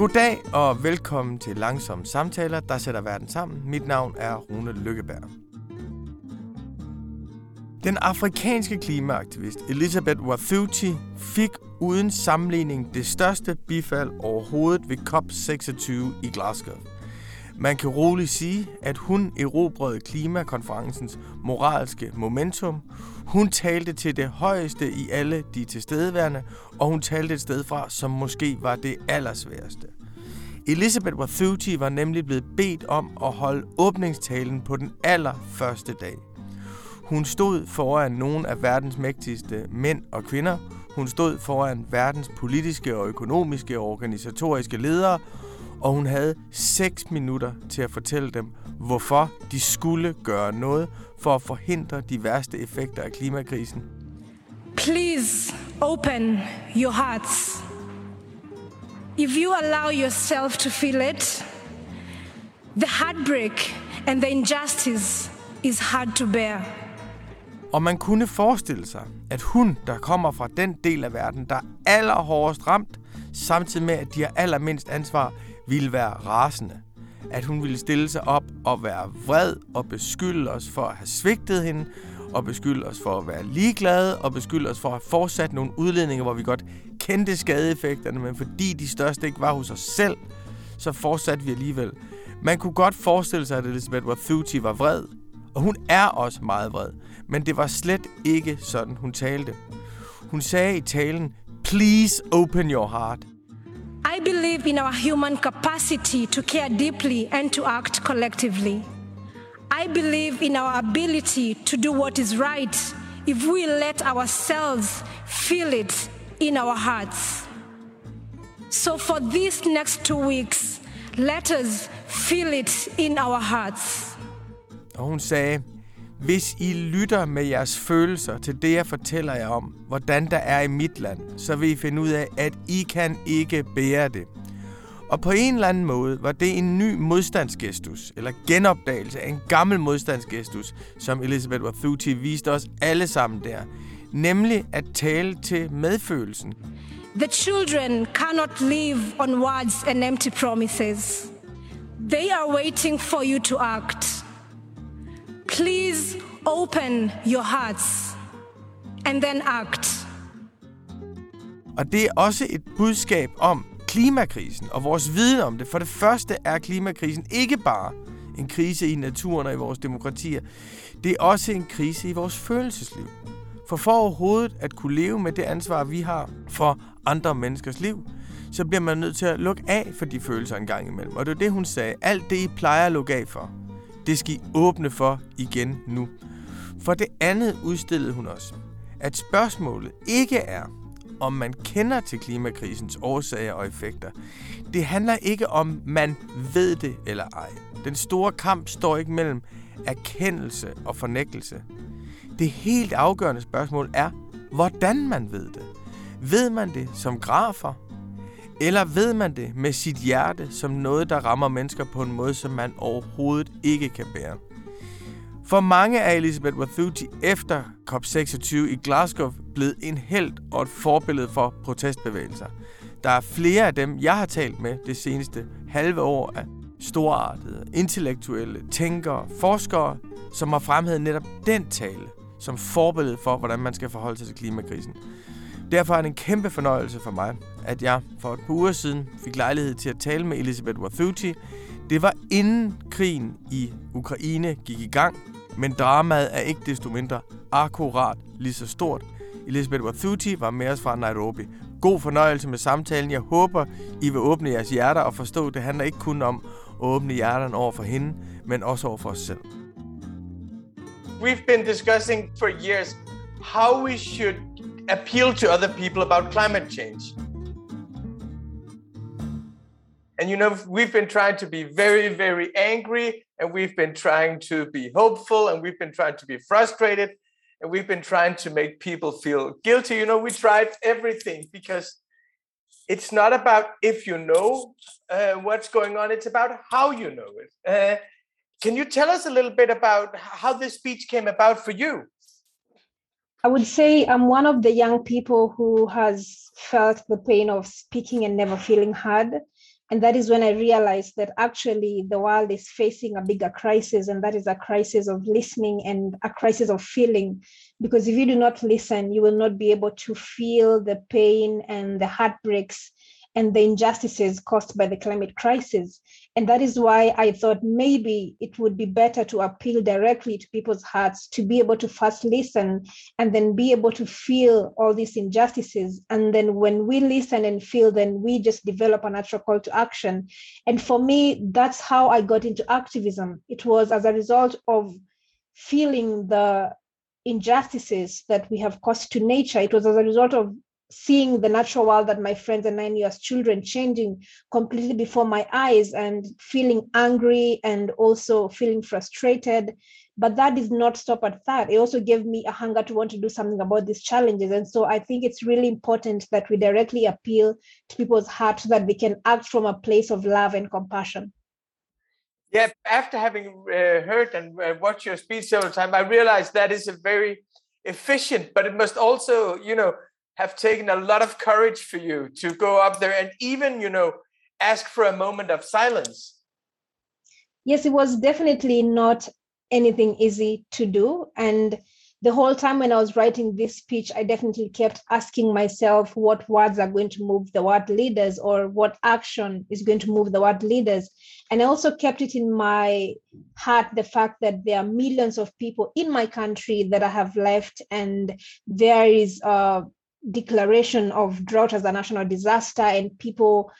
Goddag og velkommen til Langsomme Samtaler, der sætter verden sammen. Mit navn er Rune Lykkeberg. Den afrikanske klimaaktivist Elizabeth Wathuti fik uden sammenligning det største bifald overhovedet ved COP26 i Glasgow. Man kan roligt sige, at hun erobrede klimakonferencens moralske momentum. Hun talte til det højeste i alle de tilstedeværende, og hun talte et sted fra, som måske var det allersværeste. Elizabeth Wathuti var nemlig blevet bedt om at holde åbningstalen på den allerførste dag. Hun stod foran nogle af verdens mægtigste mænd og kvinder. Hun stod foran verdens politiske og økonomiske og organisatoriske ledere, og hun havde 6 minutter til at fortælle dem, hvorfor de skulle gøre noget for at forhindre de værste effekter af klimakrisen. Please open your hearts. If you allow yourself to feel it, the heartbreak and the injustice is hard to bear. Og man kunne forestille sig, at hun, der kommer fra den del af verden, der er allerhårdest ramt, samtidig med, at de har allermindst ansvar, ville være rasende. At hun ville stille sig op og være vred og beskylde os for at have svigtet hende, og beskylde os for at være ligeglade, og beskylde os for at have fortsat nogle udledninger, hvor vi godt kendte skadeeffekterne, men fordi de største ikke var hos os selv, så fortsatte vi alligevel. Man kunne godt forestille sig, at Elizabeth Wathuti var vred, og hun er også meget vred, men det var slet ikke sådan, hun talte. Hun sagde i talen, Please open your heart. I believe in our human capacity to care deeply and to act collectively. I believe in our ability to do what is right if we let ourselves feel it in our hearts. So, for these next two weeks, let us feel it in our hearts. Og hun sagde, hvis I lytter med jeres følelser til det, jeg fortæller jer om, hvordan der er i mit land, så vil I finde ud af, at I kan ikke bære det. Og på en eller anden måde var det en ny modstandsgestus, eller genopdagelse af en gammel modstandsgestus, som Elizabeth Wathuti viste os alle sammen der. Nemlig at tale til medfølelsen. The children cannot live on words and empty promises. They are waiting for you to act. Please open your hearts and then act. Og det er også et budskab om klimakrisen og vores viden om det. For det første er klimakrisen ikke bare en krise i naturen og i vores demokratier. Det er også en krise i vores følelsesliv. For for overhovedet at kunne leve med det ansvar, vi har for andre menneskers liv, så bliver man nødt til at lukke af for de følelser en gang imellem. Og det er det, hun sagde. Alt det, I plejer at lukke af for, det skal I åbne for igen nu. For det andet udstillede hun os, at spørgsmålet ikke er, om man kender til klimakrisens årsager og effekter. Det handler ikke om, man ved det eller ej. Den store kamp står ikke mellem erkendelse og fornægtelse. Det helt afgørende spørgsmål er, hvordan man ved det. Ved man det som grafer? Eller ved man det med sit hjerte som noget, der rammer mennesker på en måde, som man overhovedet ikke kan bære? For mange er Elizabeth Wathuti efter COP26 i Glasgow blevet en held og et forbillede for protestbevægelser. Der er flere af dem, jeg har talt med det seneste halve år af storartede, intellektuelle, tænkere, forskere, som har fremhævet netop den tale som forbillede for, hvordan man skal forholde sig til klimakrisen. Derfor er det en kæmpe fornøjelse for mig, at jeg for et par uger siden fik lejlighed til at tale med Elizabeth Wathuti. Det var inden krigen i Ukraine gik i gang, men dramaet er ikke desto mindre akkurat lige så stort. Elizabeth Wathuti var med os fra Nairobi. God fornøjelse med samtalen. Jeg håber, I vil åbne jeres hjerter og forstå, at det handler ikke kun om at åbne hjerterne over for hende, men også over for os selv. We've been discussing for years how we should appeal to other people about climate change. And you know, we've been trying to be very, very angry, and we've been trying to be hopeful, and we've been trying to be frustrated, and we've been trying to make people feel guilty. You know, we tried everything because it's not about if you know uh, what's going on, it's about how you know it. Uh, can you tell us a little bit about how this speech came about for you? I would say I'm one of the young people who has felt the pain of speaking and never feeling heard. And that is when I realized that actually the world is facing a bigger crisis, and that is a crisis of listening and a crisis of feeling. Because if you do not listen, you will not be able to feel the pain and the heartbreaks and the injustices caused by the climate crisis. And that is why I thought maybe it would be better to appeal directly to people's hearts to be able to first listen and then be able to feel all these injustices. And then when we listen and feel, then we just develop a natural call to action. And for me, that's how I got into activism. It was as a result of feeling the injustices that we have caused to nature. It was as a result of seeing the natural world that my friends and I knew as children changing completely before my eyes and feeling angry and also feeling frustrated. But that did not stop at that. It also gave me a hunger to want to do something about these challenges. And so I think it's really important that we directly appeal to people's hearts so that they can act from a place of love and compassion. Yeah, after having uh, heard and uh, watched your speech several times, I realized that is a very efficient, but it must also, you know, have taken a lot of courage for you to go up there and even, you know, ask for a moment of silence. Yes, it was definitely not anything easy to do. And the whole time when I was writing this speech, I definitely kept asking myself what words are going to move the world leaders or what action is going to move the world leaders. And I also kept it in my heart the fact that there are millions of people in my country that I have left, and there is a declaration of drought as a national disaster and people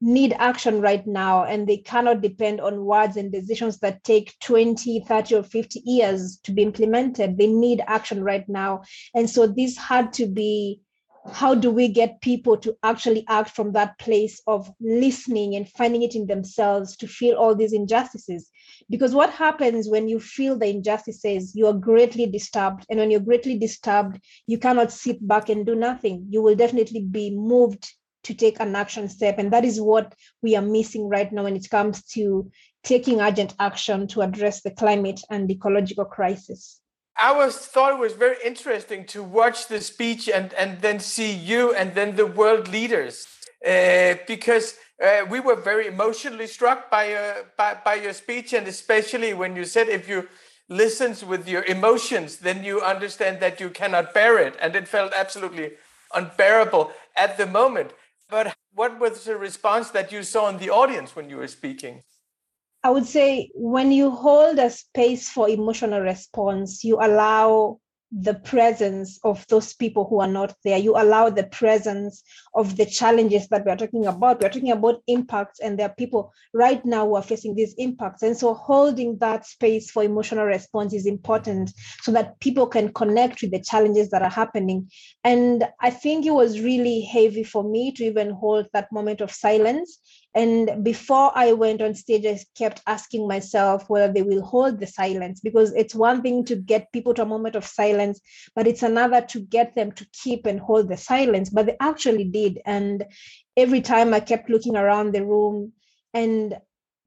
need action right now and they cannot depend on words and decisions that take 20 30 or 50 years to be implemented. They need action right now. And so this had to be how do we get people to actually act from that place of listening and finding it in themselves to feel all these injustices because what happens when you feel the injustices you are greatly disturbed and when you're greatly disturbed you cannot sit back and do nothing. You will definitely be moved to take an action step and that is what we are missing right now when it comes to taking urgent action to address the climate and ecological crisis. I was thought it was very interesting to watch the speech and and then see you and then the world leaders uh, because uh, we were very emotionally struck by your by, by your speech and especially when you said if you listen with your emotions then you understand that you cannot bear it and it felt absolutely unbearable at the moment. But what was the response that you saw in the audience when you were speaking? I would say when you hold a space for emotional response, you allow the presence of those people who are not there. You allow the presence of the challenges that we're talking about. We're talking about impacts, and there are people right now who are facing these impacts. And so, holding that space for emotional response is important so that people can connect with the challenges that are happening. And I think it was really heavy for me to even hold that moment of silence and before I went on stage, I kept asking myself whether they will hold the silence because it's one thing to get people to a moment of silence, but it's another to get them to keep and hold the silence. But they actually did. And every time I kept looking around the room and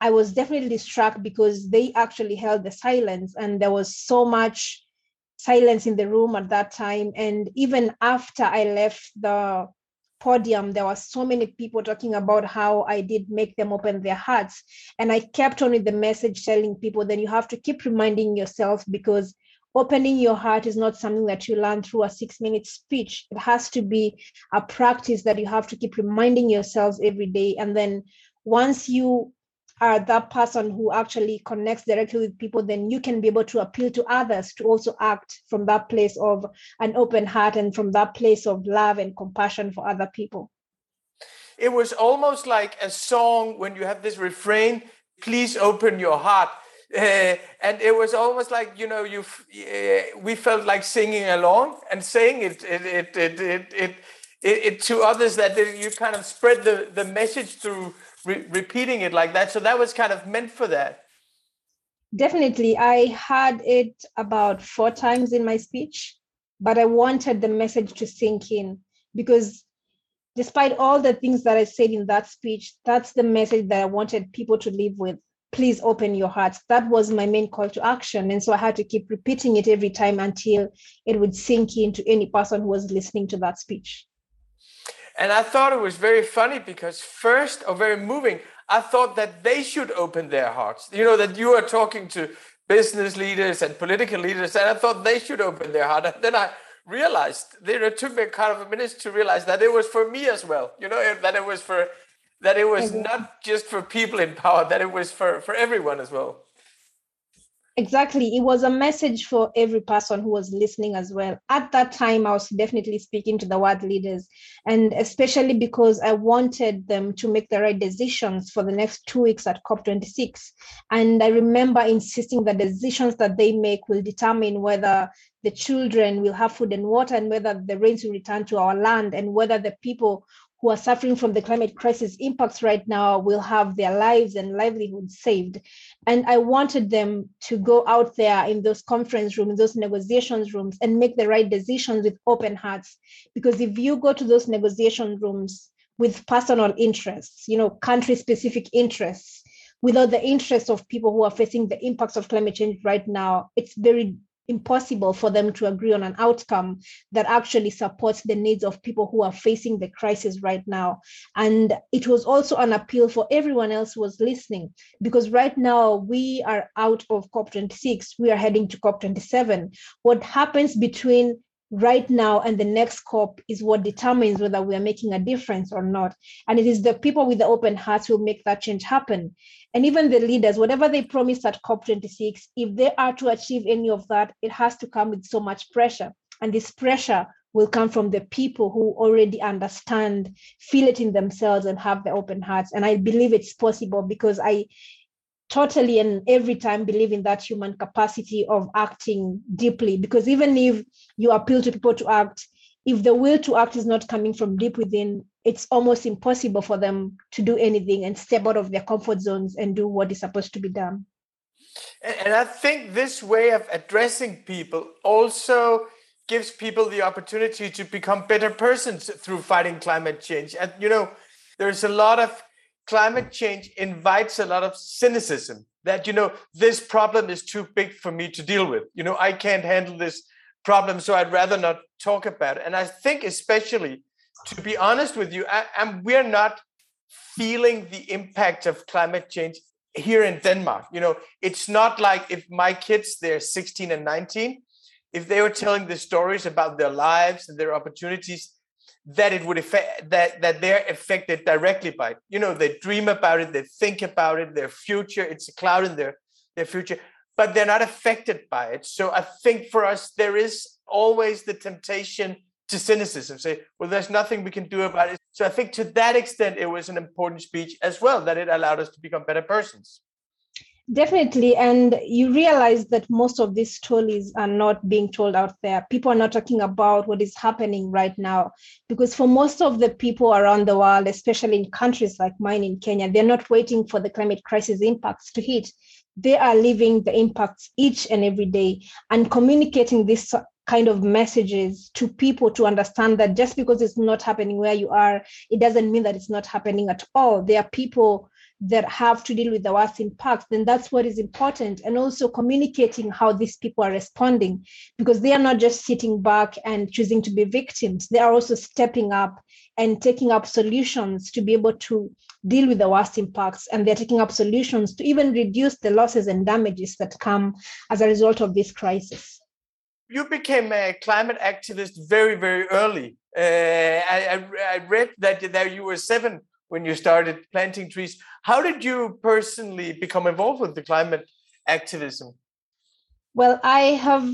I was definitely struck because they actually held the silence and there was so much silence in the room at that time. And even after I left the podium, there were so many people talking about how I did make them open their hearts. And I kept on with the message telling people that you have to keep reminding yourself because opening your heart is not something that you learn through a six minute speech. It has to be a practice that you have to keep reminding yourselves every day. And then once you are that person who actually connects directly with people, then you can be able to appeal to others to also act from that place of an open heart and from that place of love and compassion for other people. It was almost like a song when you have this refrain, please open your heart. Uh, and it was almost like you know you uh, we felt like singing along and saying it it it it it, it, it to others that you kind of spread the the message through re- repeating it like that. So that was kind of meant for that. Definitely. I had it about four times in my speech, but I wanted the message to sink in because despite all the things that I said in that speech, that's the message that I wanted people to live with. Please open your hearts. That was my main call to action. And so I had to keep repeating it every time until it would sink into any person who was listening to that speech. And I thought it was very funny because first, or very moving, I thought that they should open their hearts. You know, that you are talking to business leaders and political leaders, and I thought they should open their heart. And then I realized, it took me kind of a minute to realize that it was for me as well. You know, that it was for that it was not just for people in power, that it was for for everyone as well. Exactly. It was a message for every person who was listening as well. At that time, I was definitely speaking to the world leaders, and especially because I wanted them to make the right decisions for the next two weeks at COP26. And I remember insisting that decisions that they make will determine whether the children will have food and water and whether the rains will return to our land and whether the people who are suffering from the climate crisis impacts right now will have their lives and livelihoods saved. And I wanted them to go out there in those conference rooms, those negotiations rooms, and make the right decisions with open hearts. Because if you go to those negotiation rooms with personal interests, you know, country specific interests, without the interests of people who are facing the impacts of climate change right now, it's very impossible for them to agree on an outcome that actually supports the needs of people who are facing the crisis right now. And it was also an appeal for everyone else who was listening, because right now we are out of COP26, we are heading to COP27. What happens between right now and the next COP is what determines whether we are making a difference or not. And it is the people with the open hearts who make that change happen. And even the leaders, whatever they promised at COP26, if they are to achieve any of that, it has to come with so much pressure. And this pressure will come from the people who already understand, feel it in themselves, and have the open hearts. And I believe it's possible because I totally and every time believe in that human capacity of acting deeply. Because even if you appeal to people to act, if the will to act is not coming from deep within, it's almost impossible for them to do anything and step out of their comfort zones and do what is supposed to be done. And I think this way of addressing people also gives people the opportunity to become better persons through fighting climate change. And, you know, there's a lot of climate change invites a lot of cynicism that, you know, this problem is too big for me to deal with. You know, I can't handle this problem, so I'd rather not talk about it. And I think, especially to be honest with you, I, we're not feeling the impact of climate change here in Denmark. You know, it's not like if my kids, they're 16 and 19, if they were telling the stories about their lives and their opportunities, that it would affect that that they're affected directly by it. You know, they dream about it, they think about it, their future, it's a cloud in their their future, but they're not affected by it. So I think for us, there is always the temptation to cynicism, say, well, there's nothing we can do about it. So I think to that extent, it was an important speech as well, that it allowed us to become better persons. Definitely. And you realize that most of these stories are not being told out there. People are not talking about what is happening right now. Because for most of the people around the world, especially in countries like mine in Kenya, they're not waiting for the climate crisis impacts to hit. They are living the impacts each and every day and communicating this kind of messages to people to understand that just because it's not happening where you are, it doesn't mean that it's not happening at all. There are people that have to deal with the worst impacts, then that's what is important. And also communicating how these people are responding, because they are not just sitting back and choosing to be victims. They are also stepping up and taking up solutions to be able to deal with the worst impacts. And they're taking up solutions to even reduce the losses and damages that come as a result of this crisis you became a climate activist very, very early. Uh, I, I, read that, that you were seven when you started planting trees. How did you personally become involved with the climate activism? Well, I have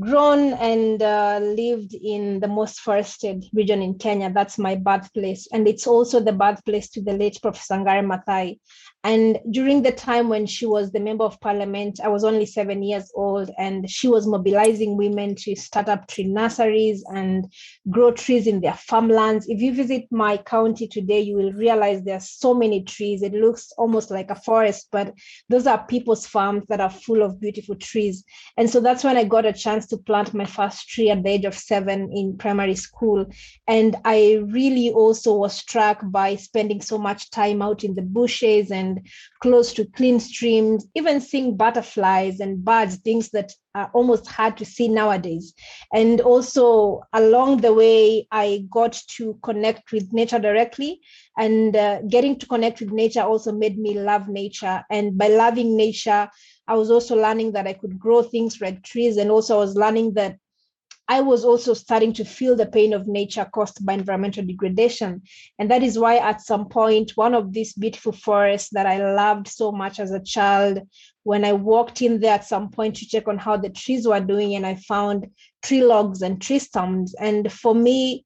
grown and uh, lived in the most forested region in Kenya. That's my birthplace. And it's also the birthplace to the late Professor Wangari Maathai. And during the time when she was the member of parliament, I was only seven years old, and she was mobilizing women to start up tree nurseries and grow trees in their farmlands. If you visit my county today, you will realize there are so many trees. It looks almost like a forest, but those are people's farms that are full of beautiful trees. And so that's when I got a chance to plant my first tree at the age of seven in primary school. And I really also was struck by spending so much time out in the bushes and close to clean streams, even seeing butterflies and birds, things that are almost hard to see nowadays. And also along the way, I got to connect with nature directly. And uh, getting to connect with nature also made me love nature. And by loving nature, I was also learning that I could grow things like trees. And also, I was learning that I was also starting to feel the pain of nature caused by environmental degradation. And that is why, at some point, one of these beautiful forests that I loved so much as a child, when I walked in there at some point to check on how the trees were doing, and I found tree logs and tree stumps. And for me,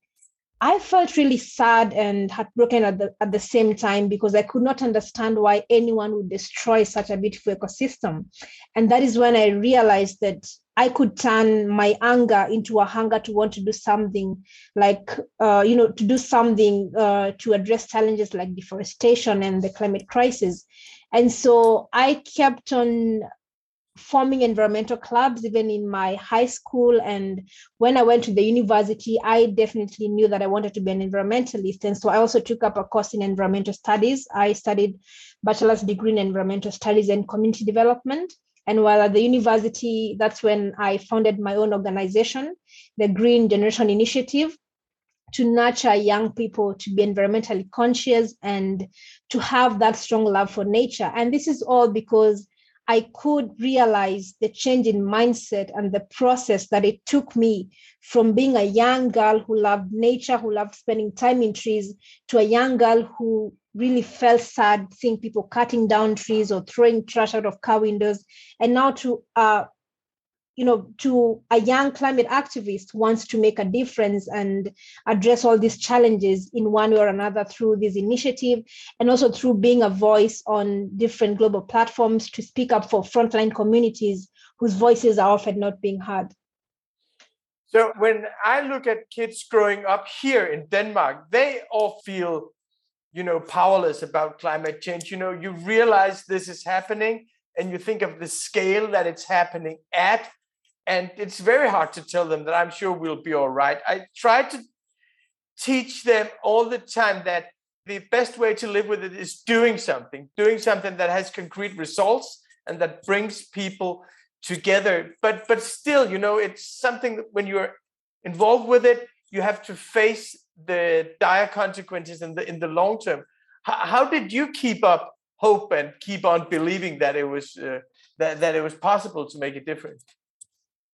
I felt really sad and heartbroken at the at the same time because I could not understand why anyone would destroy such a beautiful ecosystem. And that is when I realized that I could turn my anger into a hunger to want to do something like, uh, you know, to do something uh, to address challenges like deforestation and the climate crisis. And so I kept on forming environmental clubs even in my high school. And when i went to the university i definitely knew that i wanted to be an environmentalist. And so i also took up a course in environmental studies. I studied bachelor's degree in environmental studies and community development and while at the university, that's when I founded my own organization, the Green Generation Initiative, to nurture young people to be environmentally conscious and to have that strong love for nature. And this is all because I could realize the change in mindset and the process that it took me from being a young girl who loved nature, who loved spending time in trees, to a young girl who really felt sad seeing people cutting down trees or throwing trash out of car windows. And now to uh you know to a young climate activist wants to make a difference and address all these challenges in one way or another through this initiative and also through being a voice on different global platforms to speak up for frontline communities whose voices are often not being heard. So when i look at kids growing up here in denmark they all feel you know powerless about climate change. You know you realize this is happening and you think of the scale that it's happening at. And it's very hard to tell them that i'm sure we'll be all right. I try to teach them all the time that the best way to live with it is doing something doing something that has concrete results and that brings people together. But but still you know it's something that when you're involved with it you have to face the dire consequences in the in the long term. How, did you keep up hope and keep on believing that it was uh, that that it was possible to make a difference?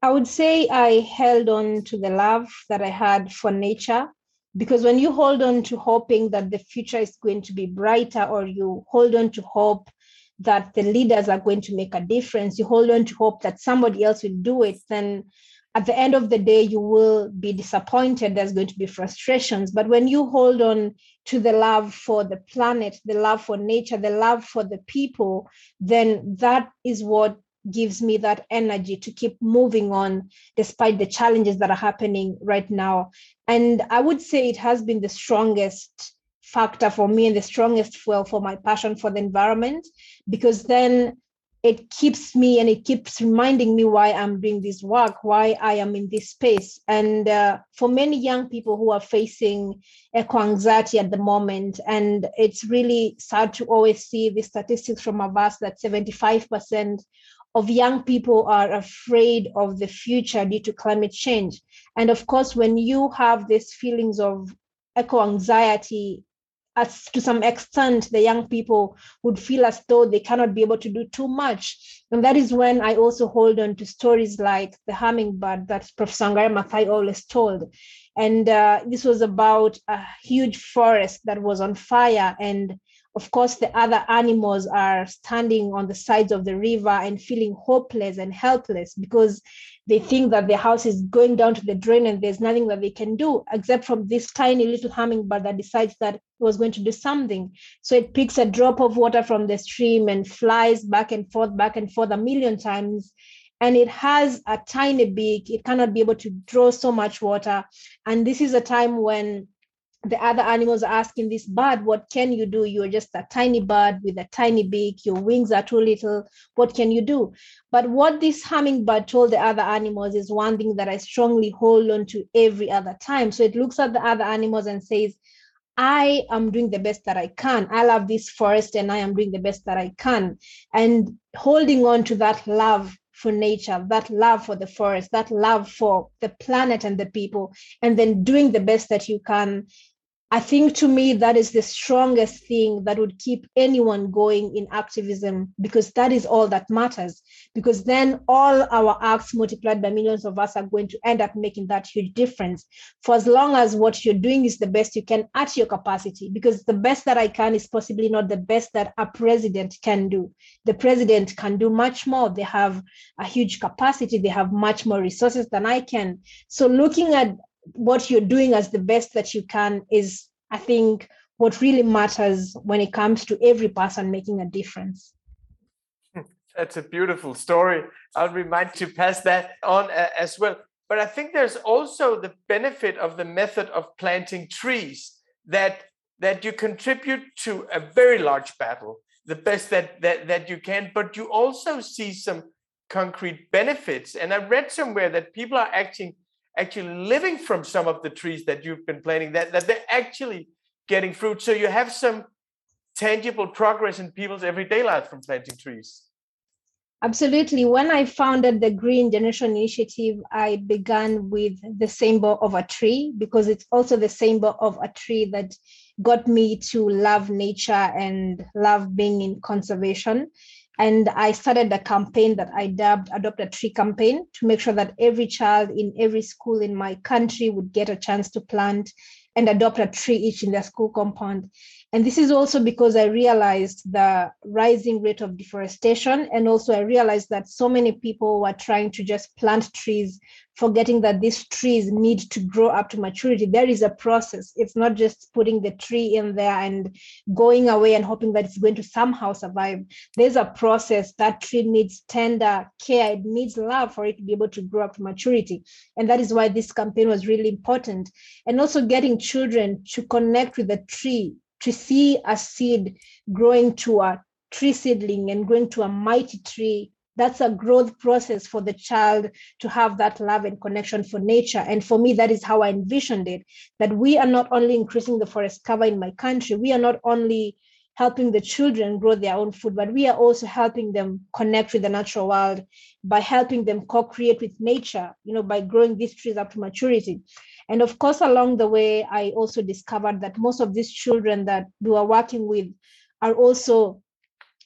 I would say I held on to the love that I had for nature because when you hold on to hoping that the future is going to be brighter or you hold on to hope that the leaders are going to make a difference you hold on to hope that somebody else will do it then at the end of the day, you will be disappointed. There's going to be frustrations. But when you hold on to the love for the planet, the love for nature, the love for the people, then that is what gives me that energy to keep moving on despite the challenges that are happening right now. And I would say it has been the strongest factor for me and the strongest fuel for my passion for the environment because then it keeps me and it keeps reminding me why I'm doing this work, why I am in this space. And uh, for many young people who are facing eco anxiety at the moment, and it's really sad to always see the statistics from Avaaz that 75% of young people are afraid of the future due to climate change. And of course, when you have these feelings of eco anxiety as to some extent the young people would feel as though they cannot be able to do too much. And that is when i also hold on to stories like the hummingbird that professor Wangari Maathai always told. And uh, this was about a huge forest that was on fire. And of course the other animals are standing on the sides of the river and feeling hopeless and helpless because they think that their house is going down to the drain and there's nothing that they can do except from this tiny little hummingbird that decides that it was going to do something. So it picks a drop of water from the stream and flies back and forth back and forth a million times. And it has a tiny beak. It cannot be able to draw so much water. And this is a time when the other animals are asking this bird, what can you do? You're just a tiny bird with a tiny beak, your wings are too little. What can you do? But what this hummingbird told the other animals is one thing that I strongly hold on to every other time. So it looks at the other animals and says, I am doing the best that I can. I love this forest and I am doing the best that I can. And holding on to that love for nature, that love for the forest, that love for the planet and the people, and then doing the best that you can I think to me, that is the strongest thing that would keep anyone going in activism because that is all that matters. Because then all our acts multiplied by millions of us are going to end up making that huge difference. For as long as what you're doing is the best you can at your capacity, because the best that I can is possibly not the best that a president can do. The president can do much more. They have a huge capacity, they have much more resources than I can. So looking at what you're doing as the best that you can is, I think, what really matters when it comes to every person making a difference. That's a beautiful story. I'll remind you to pass that on uh, as well. But I think there's also the benefit of the method of planting trees that that you contribute to a very large battle, the best that that, that you can, but you also see some concrete benefits. And I read somewhere that people are acting actually living from some of the trees that you've been planting, that, that they're actually getting fruit. So you have some tangible progress in people's everyday life from planting trees. Absolutely. When I founded the Green Generation Initiative, I began with the symbol of a tree because it's also the symbol of a tree that got me to love nature and love being in conservation. And I started a campaign that I dubbed Adopt a Tree campaign to make sure that every child in every school in my country would get a chance to plant and adopt a tree each in their school compound. And this is also because I realized the rising rate of deforestation. And also, I realized that so many people were trying to just plant trees, forgetting that these trees need to grow up to maturity. There is a process. It's not just putting the tree in there and going away and hoping that it's going to somehow survive. There's a process. That tree needs tender care, it needs love for it to be able to grow up to maturity. And that is why this campaign was really important. And also, getting children to connect with the tree to see a seed growing to a tree seedling and growing to a mighty tree. That's a growth process for the child to have that love and connection for nature. And for me that is how i envisioned it that we are not only increasing the forest cover in my country we are not only helping the children grow their own food but we are also helping them connect with the natural world by helping them co-create with nature you know by growing these trees up to maturity and of course, along the way, I also discovered that most of these children that we are working with are also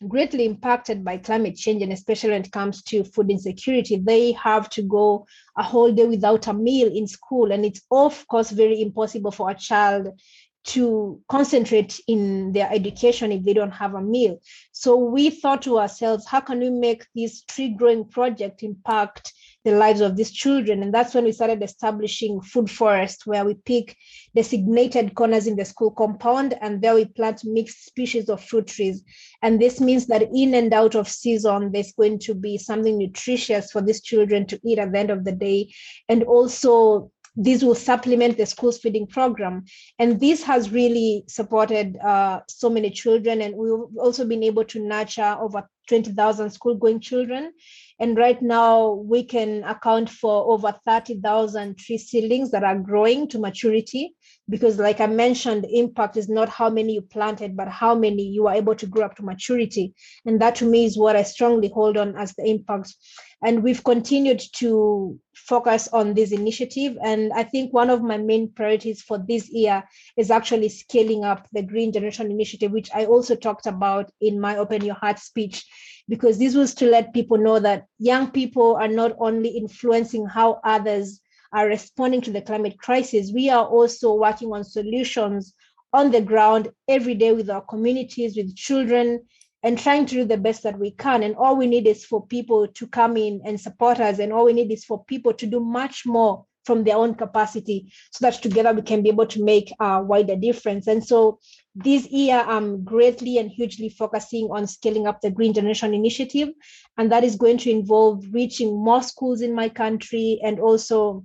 greatly impacted by climate change and especially when it comes to food insecurity. They have to go a whole day without a meal in school and it's of course very impossible for a child to concentrate in their education if they don't have a meal. So we thought to ourselves how can we make this tree growing project impact the lives of these children. And that's when we started establishing food forest, where we pick designated corners in the school compound, and there we plant mixed species of fruit trees. And this means that in and out of season, there's going to be something nutritious for these children to eat at the end of the day. And also this will supplement the school's feeding program. And this has really supported uh, so many children. And we've also been able to nurture over 20,000 school going children. And right now, we can account for over 30,000 tree seedlings that are growing to maturity. Because, like I mentioned, impact is not how many you planted, but how many you are able to grow up to maturity. And that to me is what I strongly hold on as the impact. And we've continued to focus on this initiative. And I think one of my main priorities for this year is actually scaling up the Green Generation Initiative, which I also talked about in my Open Your Heart speech because this was to let people know that young people are not only influencing how others are responding to the climate crisis, we are also working on solutions on the ground every day with our communities, with children, and trying to do the best that we can. And all we need is for people to come in and support us. And all we need is for people to do much more from their own capacity so that together we can be able to make a wider difference. And so this year, I'm greatly and hugely focusing on scaling up the Green Generation Initiative. And that is going to involve reaching more schools in my country and also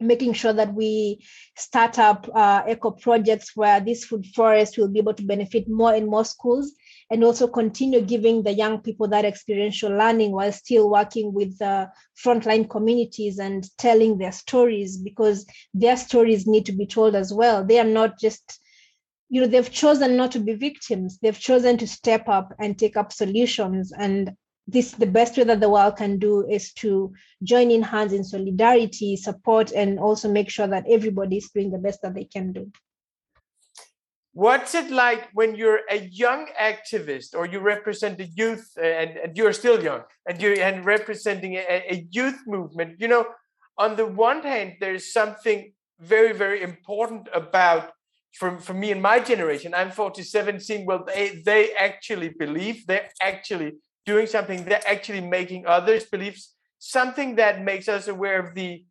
making sure that we start up uh, eco projects where this food forest will be able to benefit more and more schools and also continue giving the young people that experiential learning while still working with the frontline communities and telling their stories because their stories need to be told as well. They are not just you know they've chosen not to be victims. They've chosen to step up and take up solutions. And this the best way that the world can do is to join in hands in solidarity support and also make sure that everybody is doing the best that they can do. What's it like when you're a young activist or you represent the youth uh, and, and you're still young and you're and representing a, a youth movement? You know on the one hand there's something very very important about for, for me and my generation i'm 47 seeing well they they actually believe they're actually doing something they're actually making others believe something that makes us aware of the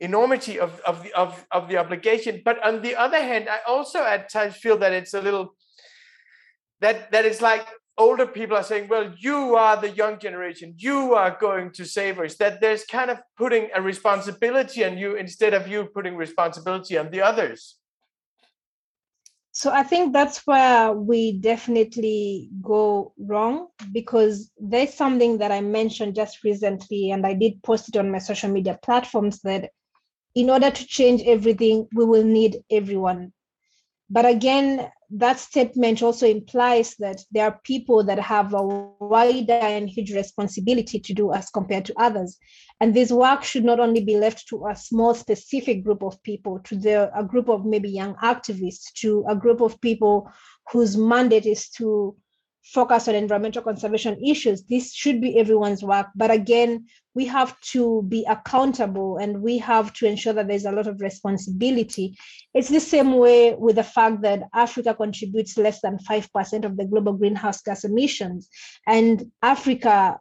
enormity of, of the of, of the obligation. But on the other hand i also at times feel that it's a little that that it's like older people are saying well you are the young generation you are going to save us that there's kind of putting a responsibility on you instead of you putting responsibility on the others so I think that's where we definitely go wrong because there's something that I mentioned just recently, and I did post it on my social media platforms that in order to change everything, we will need everyone. But again, that statement also implies that there are people that have a wider and huge responsibility to do as compared to others. And this work should not only be left to a small specific group of people, to the, a group of maybe young activists, to a group of people whose mandate is to focus on environmental conservation issues. This should be everyone's work. But again, we have to be accountable and we have to ensure that there's a lot of responsibility. It's the same way with the fact that Africa contributes less than 5% of the global greenhouse gas emissions. And Africa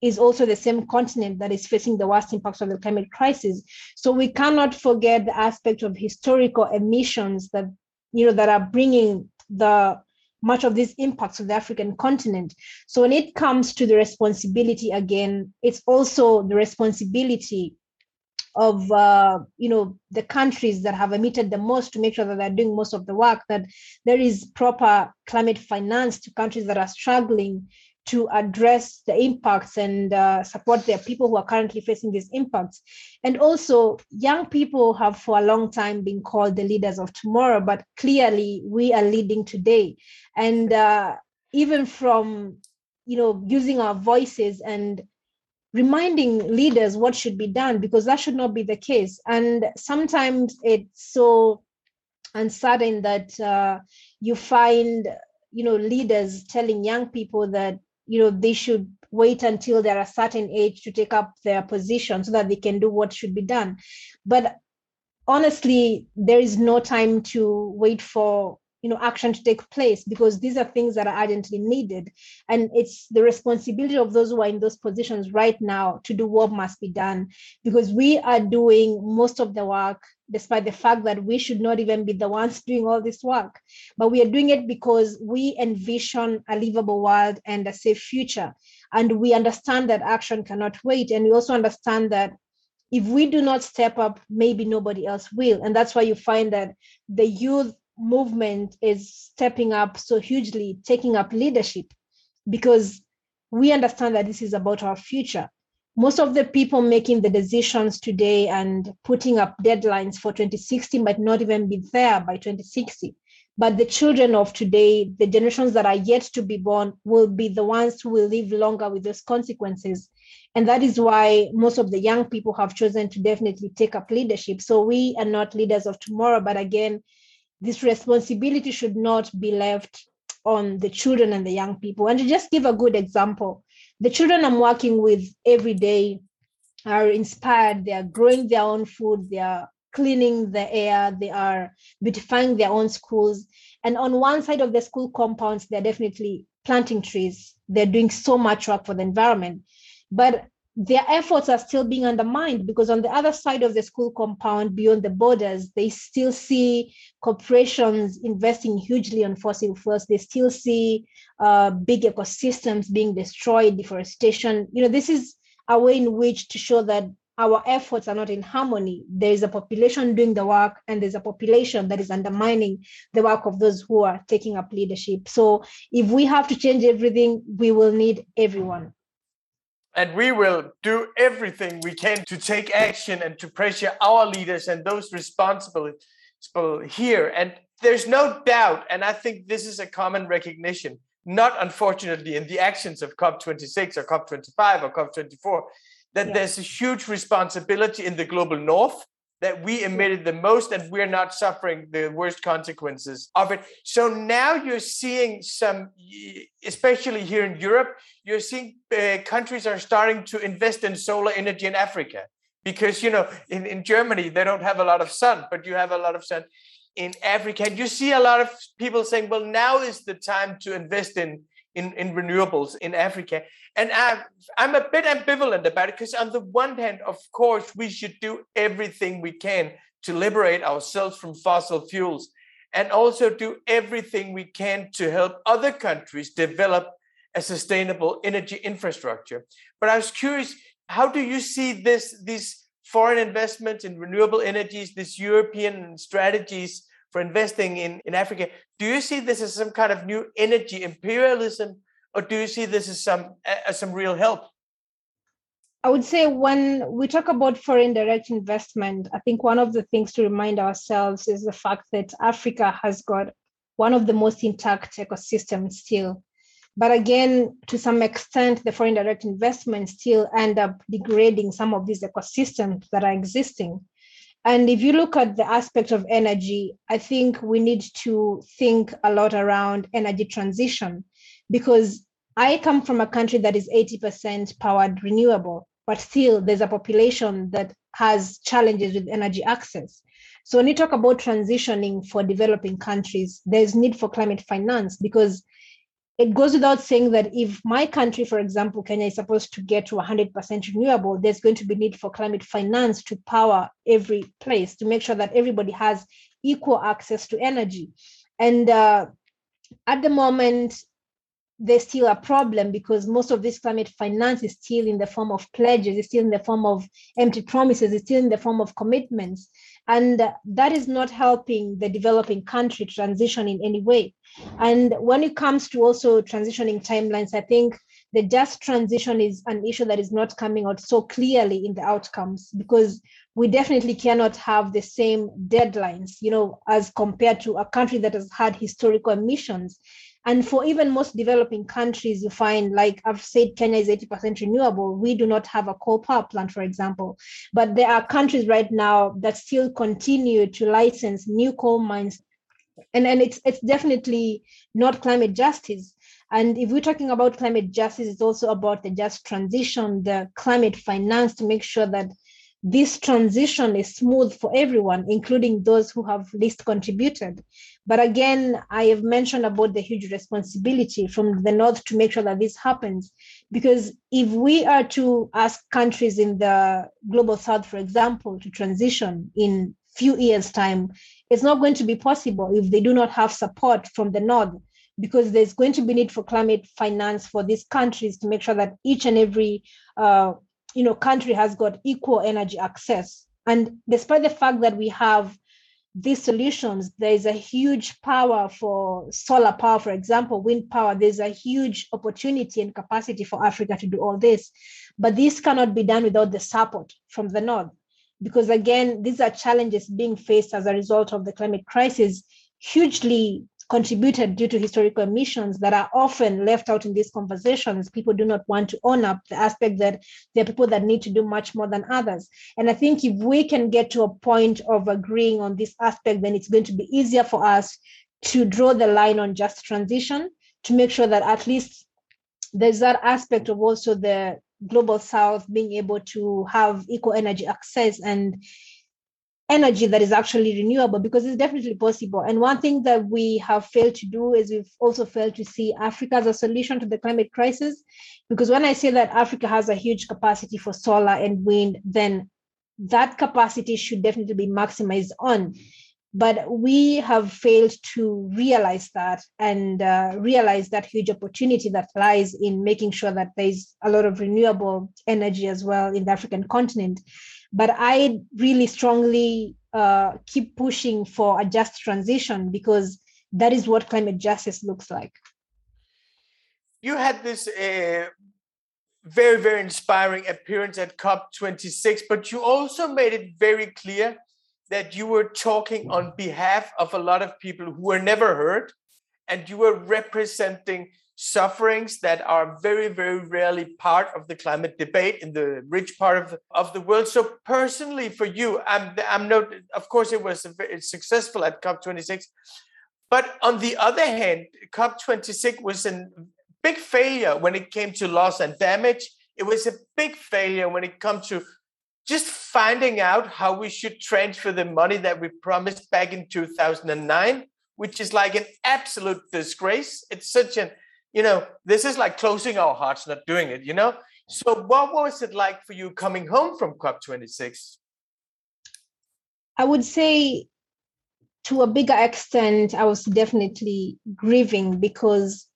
is also the same continent that is facing the worst impacts of the climate crisis. So we cannot forget the aspect of historical emissions that you know that are bringing the much of these impacts of the African continent. So when it comes to the responsibility again, it's also the responsibility of uh, you know the countries that have emitted the most to make sure that they're doing most of the work that there is proper climate finance to countries that are struggling to address the impacts and uh, support their people who are currently facing these impacts. And also, young people have for a long time been called the leaders of tomorrow, but clearly we are leading today. And uh, even from you know using our voices and reminding leaders what should be done because that should not be the case and sometimes it's so uncertain that uh, you find you know leaders telling young people that you know they should wait until they're a certain age to take up their position so that they can do what should be done. But honestly there is no time to wait for you know action to take place because these are things that are urgently needed. And it's the responsibility of those who are in those positions right now to do what must be done because we are doing most of the work despite the fact that we should not even be the ones doing all this work. But we are doing it because we envision a livable world and a safe future. And we understand that action cannot wait. And we also understand that if we do not step up maybe nobody else will. And that's why you find that the youth movement is stepping up so hugely, taking up leadership, because we understand that this is about our future. Most of the people making the decisions today and putting up deadlines for 2060 might not even be there by 2060. But the children of today, the generations that are yet to be born, will be the ones who will live longer with those consequences. And that is why most of the young people have chosen to definitely take up leadership. So we are not leaders of tomorrow, but again, this responsibility should not be left on the children and the young people. And to just give a good example, the children I'm working with every day are inspired. They are growing their own food. They are cleaning the air. They are beautifying their own schools. And on one side of the school compounds, they're definitely planting trees. They're doing so much work for the environment. But their efforts are still being undermined because on the other side of the school compound, beyond the borders, they still see corporations investing hugely on fossil fuels. They still see uh, big ecosystems being destroyed, deforestation. You know, this is a way in which to show that our efforts are not in harmony. There is a population doing the work, and there's a population that is undermining the work of those who are taking up leadership. So, if we have to change everything, we will need everyone and we will do everything we can to take action and to pressure our leaders and those responsible here. And there's no doubt, and I think this is a common recognition, not unfortunately in the actions of COP26 or COP25 or COP24, that yeah. there's a huge responsibility in the global north that we emitted the most and we're not suffering the worst consequences of it. So now you're seeing some, especially here in Europe, you're seeing uh, countries are starting to invest in solar energy in Africa because, you know, in, in Germany, they don't have a lot of sun, but you have a lot of sun in Africa. And you see a lot of people saying, well, now is the time to invest in in, in renewables in Africa. And I'm, I'm a bit ambivalent about it because, on the one hand, of course, we should do everything we can to liberate ourselves from fossil fuels and also do everything we can to help other countries develop a sustainable energy infrastructure. But I was curious, how do you see this, these foreign investments in renewable energies, these European strategies for investing in, in Africa. Do you see this as some kind of new energy imperialism, or do you see this as some as some real help? I would say when we talk about foreign direct investment, I think one of the things to remind ourselves is the fact that Africa has got one of the most intact ecosystems still. But again, to some extent, the foreign direct investment still end up degrading some of these ecosystems that are existing. And if you look at the aspect of energy, I think we need to think a lot around energy transition because I come from a country that is 80% powered renewable, but still there's a population that has challenges with energy access. So when you talk about transitioning for developing countries, there's need for climate finance because it goes without saying that if my country, for example, Kenya, is supposed to get to 100% renewable, there's going to be need for climate finance to power every place to make sure that everybody has equal access to energy. And uh, at the moment, there's still a problem because most of this climate finance is still in the form of pledges, it's still in the form of empty promises, it's still in the form of commitments. And that is not helping the developing country transition in any way. And when it comes to also transitioning timelines, I think the just transition is an issue that is not coming out so clearly in the outcomes because we definitely cannot have the same deadlines, you know, as compared to a country that has had historical emissions. And for even most developing countries, you find, like I've said, Kenya is 80% renewable. We do not have a coal power plant, for example. But there are countries right now that still continue to license new coal mines and and it's it's definitely not climate justice and if we're talking about climate justice it's also about the just transition the climate finance to make sure that this transition is smooth for everyone including those who have least contributed. But again i have mentioned about the huge responsibility from the north to make sure that this happens. Because if we are to ask countries in the global south for example to transition in few years time it's not going to be possible if they do not have support from the north because there's going to be need for climate finance for these countries to make sure that each and every uh, you know country has got equal energy access. And despite the fact that we have these solutions there is a huge power for solar power for example wind power. There's a huge opportunity and capacity for africa to do all this. But this cannot be done without the support from the north. Because again, these are challenges being faced as a result of the climate crisis, hugely contributed due to historical emissions that are often left out in these conversations. People do not want to own up the aspect that there are people that need to do much more than others. And I think if we can get to a point of agreeing on this aspect, then it's going to be easier for us to draw the line on just transition to make sure that at least there's that aspect of also the global south being able to have equal energy access and energy that is actually renewable because it's definitely possible. And one thing that we have failed to do is we've also failed to see Africa as a solution to the climate crisis. Because when I say that Africa has a huge capacity for solar and wind, then that capacity should definitely be maximized on but we have failed to realize that and uh, realize that huge opportunity that lies in making sure that there's a lot of renewable energy as well in the African continent. But I really strongly uh, keep pushing for a just transition because that is what climate justice looks like. You had this uh, very, very inspiring appearance at COP26, but you also made it very clear that you were talking on behalf of a lot of people who were never heard, and you were representing sufferings that are very, very rarely part of the climate debate in the rich part of the, of the world. So personally, for you, I'm I'm not. Of course, it was successful at COP26, but on the other hand, COP26 was a big failure when it came to loss and damage. It was a big failure when it comes to just finding out how we should transfer the money that we promised back in 2009 which is like an absolute disgrace it's such an you know, this is like closing our hearts, not doing it, you know? So, what was it like for you coming home from COP26? I would say to a bigger extent, I was definitely grieving because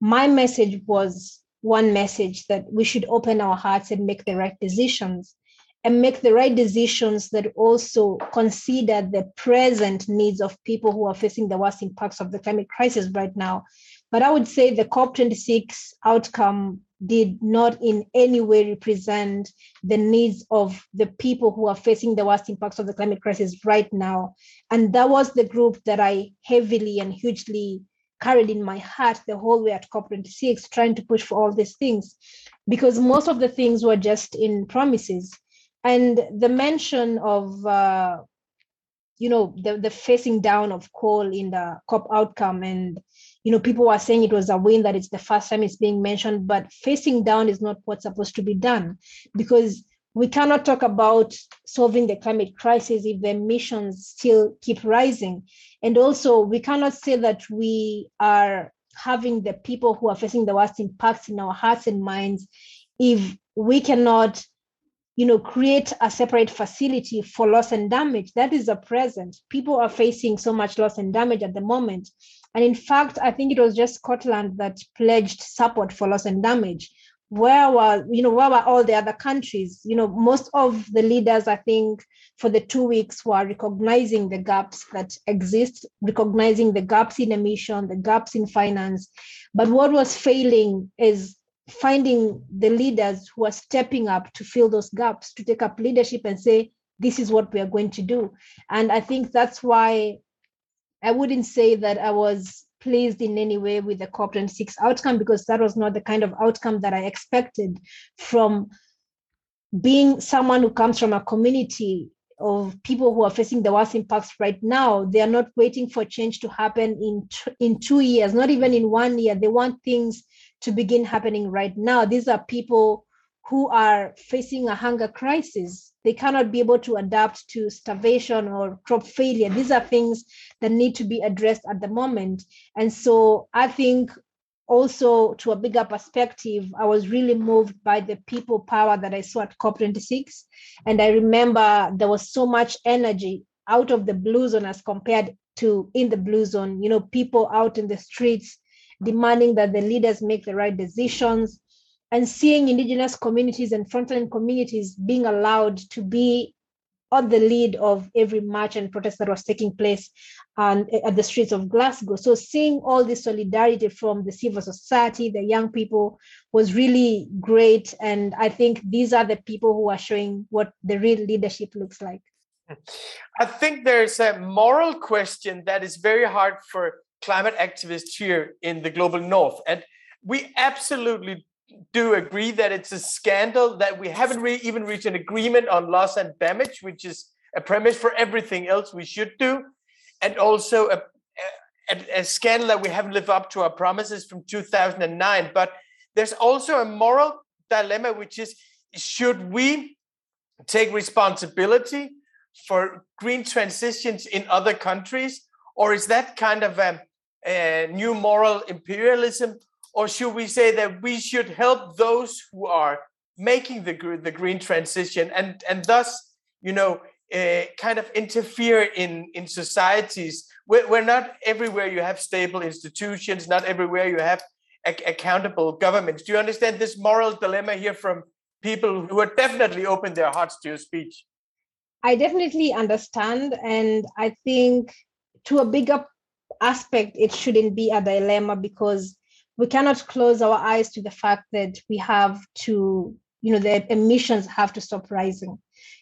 my message was one message that we should open our hearts and make the right decisions and make the right decisions that also consider the present needs of people who are facing the worst impacts of the climate crisis right now but I would say the COP26 outcome did not in any way represent the needs of the people who are facing the worst impacts of the climate crisis right now. And that was the group that I heavily and hugely carried in my heart the whole way at COP26, trying to push for all these things, because most of the things were just in promises. And the mention of, uh, you know, the, the facing down of coal in the COP outcome and you know, people were saying it was a win that it's the first time it's being mentioned, but facing down is not what's supposed to be done because we cannot talk about solving the climate crisis if the emissions still keep rising. And also, we cannot say that we are having the people who are facing the worst impacts in our hearts and minds if we cannot you know create a separate facility for loss and damage. That is a present. People are facing so much loss and damage at the moment and in fact, I think it was just Scotland that pledged support for loss and damage. Where were, you know, where were all the other countries? You know, most of the leaders, I think, for the two weeks were recognizing the gaps that exist, recognizing the gaps in emission, the gaps in finance. But what was failing is finding the leaders who are stepping up to fill those gaps, to take up leadership and say, this is what we are going to do. And I think that's why I wouldn't say that I was pleased in any way with the COP26 outcome because that was not the kind of outcome that I expected from being someone who comes from a community of people who are facing the worst impacts right now. They are not waiting for change to happen in in 2 years not even in 1 year. They want things to begin happening right now. These are people who are facing a hunger crisis. They cannot be able to adapt to starvation or crop failure. These are things that need to be addressed at the moment. And so I think also to a bigger perspective, I was really moved by the people power that I saw at COP26. And I remember there was so much energy out of the blue zone as compared to in the blue zone, you know, people out in the streets demanding that the leaders make the right decisions, and seeing indigenous communities and frontline communities being allowed to be on the lead of every march and protest that was taking place um, at the streets of Glasgow. So seeing all this solidarity from the civil society, the young people was really great. And I think these are the people who are showing what the real leadership looks like. I think there's a moral question that is very hard for climate activists here in the global north. And we absolutely do agree that it's a scandal that we haven't re- even reached an agreement on loss and damage, which is a premise for everything else we should do, and also a, a, a scandal that we haven't lived up to our promises from 2009. But there's also a moral dilemma, which is should we take responsibility for green transitions in other countries, or is that kind of a, a new moral imperialism or should we say that we should help those who are making the the green transition and and thus you know uh, kind of interfere in in societies? Where not everywhere you have stable institutions not everywhere you have ac- accountable governments do you understand this moral dilemma here from people who are definitely open their hearts to your speech? I definitely understand and i think to a bigger aspect it shouldn't be a dilemma because we cannot close our eyes to the fact that we have to you know the emissions have to stop rising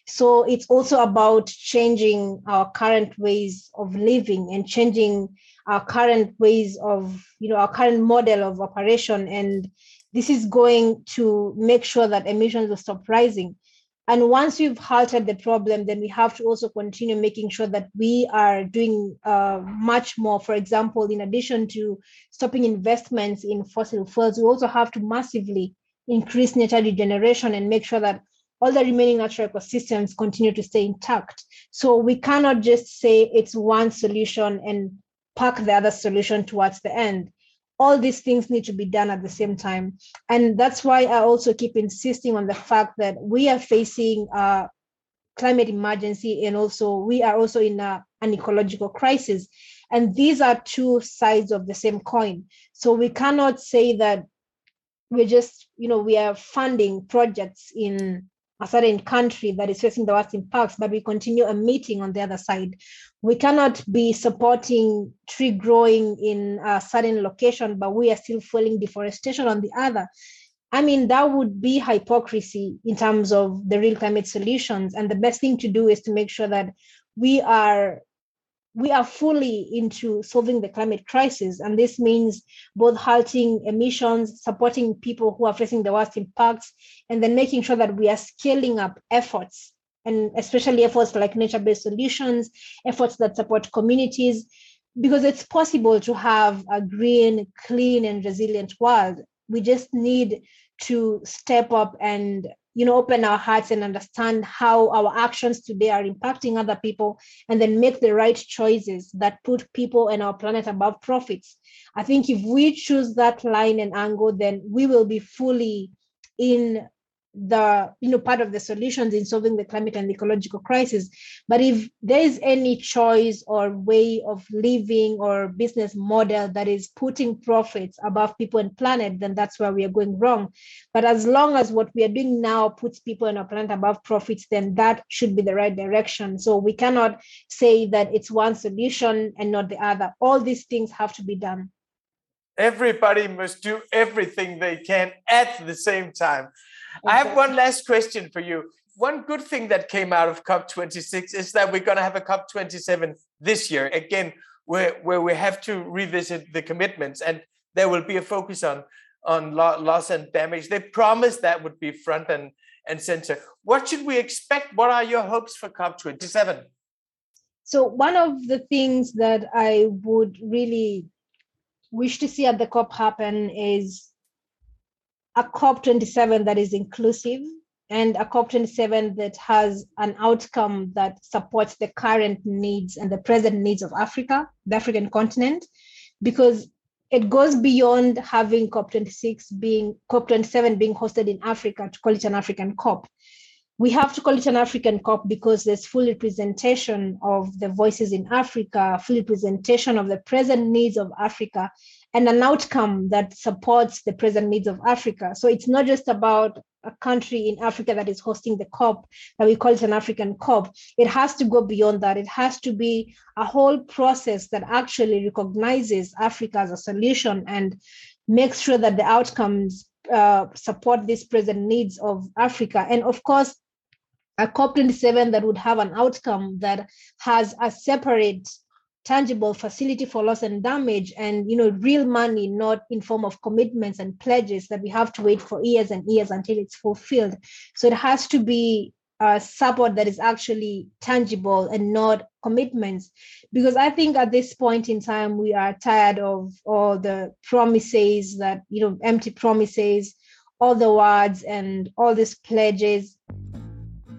So it's also about changing our current ways of living and changing our current ways of, you know, our current model of operation. And this is going to make sure that emissions will stop rising. And once we've halted the problem, then we have to also continue making sure that we are doing uh, much more. For example, in addition to stopping investments in fossil fuels, we also have to massively increase nature regeneration and make sure that all the remaining natural ecosystems continue to stay intact. So we cannot just say it's one solution and park the other solution towards the end all these things need to be done at the same time. And that's why I also keep insisting on the fact that we are facing a climate emergency and also we are also in a, an ecological crisis. And these are two sides of the same coin. So we cannot say that we're just, you know, we are funding projects in a certain country that is facing the worst impacts, but we continue emitting on the other side. We cannot be supporting tree growing in a certain location, but we are still fueling deforestation on the other. I mean, that would be hypocrisy in terms of the real climate solutions. And the best thing to do is to make sure that we are we are fully into solving the climate crisis. And this means both halting emissions, supporting people who are facing the worst impacts, and then making sure that we are scaling up efforts, and especially efforts like nature based solutions, efforts that support communities, because it's possible to have a green, clean, and resilient world. We just need to step up and you know open our hearts and understand how our actions today are impacting other people and then make the right choices that put people and our planet above profits. I think if we choose that line and angle then we will be fully in the you know part of the solutions in solving the climate and ecological crisis. But if there is any choice or way of living or business model that is putting profits above people and planet then that's where we are going wrong. But as long as what we are doing now puts people and our planet above profits then that should be the right direction. So we cannot say that it's one solution and not the other. All these things have to be done. Everybody must do everything they can at the same time I have one last question for you. One good thing that came out of COP26 is that we're going to have a COP27 this year, again, where, where we have to revisit the commitments and there will be a focus on, on loss and damage. They promised that would be front and, and center. What should we expect? What are your hopes for COP27? So, one of the things that I would really wish to see at the COP happen is a COP27 that is inclusive and a COP27 that has an outcome that supports the current needs and the present needs of Africa, the African continent, because it goes beyond having COP26 being COP27 being hosted in Africa to call it an African COP. We have to call it an African COP because there's full representation of the voices in Africa, full representation of the present needs of Africa, and an outcome that supports the present needs of Africa. So it's not just about a country in Africa that is hosting the COP, that we call it an African COP. It has to go beyond that. It has to be a whole process that actually recognizes Africa as a solution and makes sure that the outcomes uh, support these present needs of Africa. And of course, a COP27 that would have an outcome that has a separate tangible facility for loss and damage and you know real money not in form of commitments and pledges that we have to wait for years and years until it's fulfilled. So it has to be a support that is actually tangible and not commitments. Because i think at this point in time we are tired of all the promises that you know empty promises all the words and all these pledges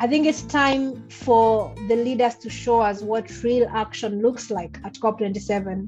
I think it's time for the leaders to show us what real action looks like at COP27,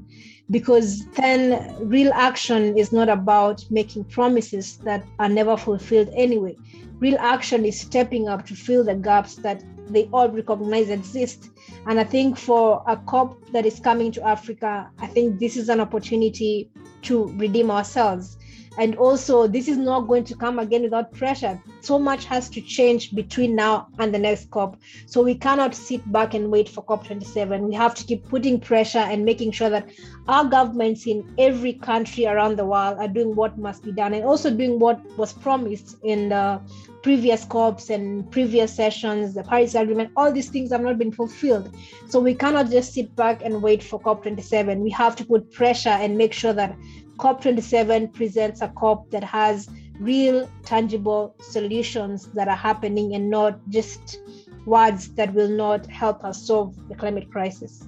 because then real action is not about making promises that are never fulfilled anyway. Real action is stepping up to fill the gaps that they all recognize exist. And I think for a COP that is coming to Africa, I think this is an opportunity to redeem ourselves And also, this is not going to come again without pressure. So much has to change between now and the next COP. So we cannot sit back and wait for COP27. We have to keep putting pressure and making sure that our governments in every country around the world are doing what must be done and also doing what was promised in the previous COPs and previous sessions, the Paris Agreement, all these things have not been fulfilled. So we cannot just sit back and wait for COP27. We have to put pressure and make sure that COP27 presents a COP that has real, tangible solutions that are happening and not just words that will not help us solve the climate crisis.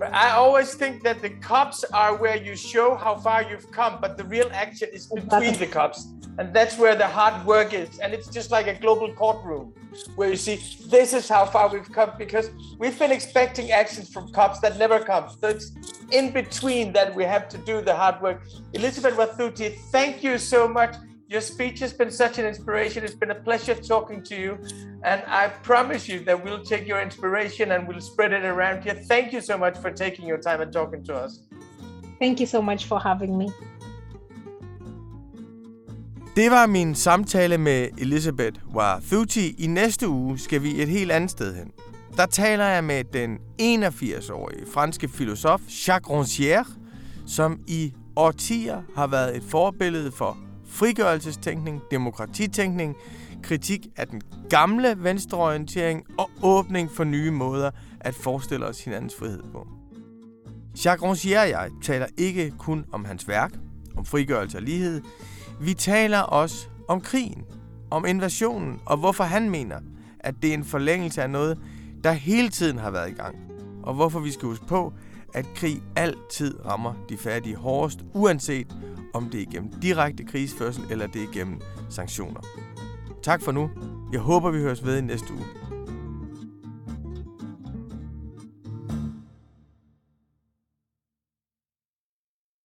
I always think that the COPs are where you show how far you've come, but the real action is between the COPs. And that's where the hard work is. And it's just like a global courtroom where you see this is how far we've come because we've been expecting actions from COPs that never come. So it's in between that we have to do the hard work. Elizabeth Wathuti, thank you so much. Your speech has been such an inspiration. It's been a pleasure talking to you. And I promise you that we'll take your inspiration and we'll spread it around here. Thank you so much for taking your time and talking to us. Thank you so much for having me. Det var min samtale med Elizabeth Wathuti. I næste uge skal vi et helt andet sted hen. Der taler jeg med den 81-årige franske filosof Jacques Rancière, som i årtier har været et forbillede for frigørelsestænkning, demokratitænkning, kritik af den gamle venstreorientering og åbning for nye måder at forestille os hinandens frihed på. Jacques Rancière og jeg taler ikke kun om hans værk, om frigørelse og lighed, vi taler også om krigen, om invasionen, og hvorfor han mener, at det er en forlængelse af noget, der hele tiden har været i gang. Og hvorfor vi skal huske på, at krig altid rammer de fattige hårdest, uanset om det er igennem direkte krigsførsel eller det er igennem sanktioner. Tak for nu. Jeg håber, vi høres ved i næste uge.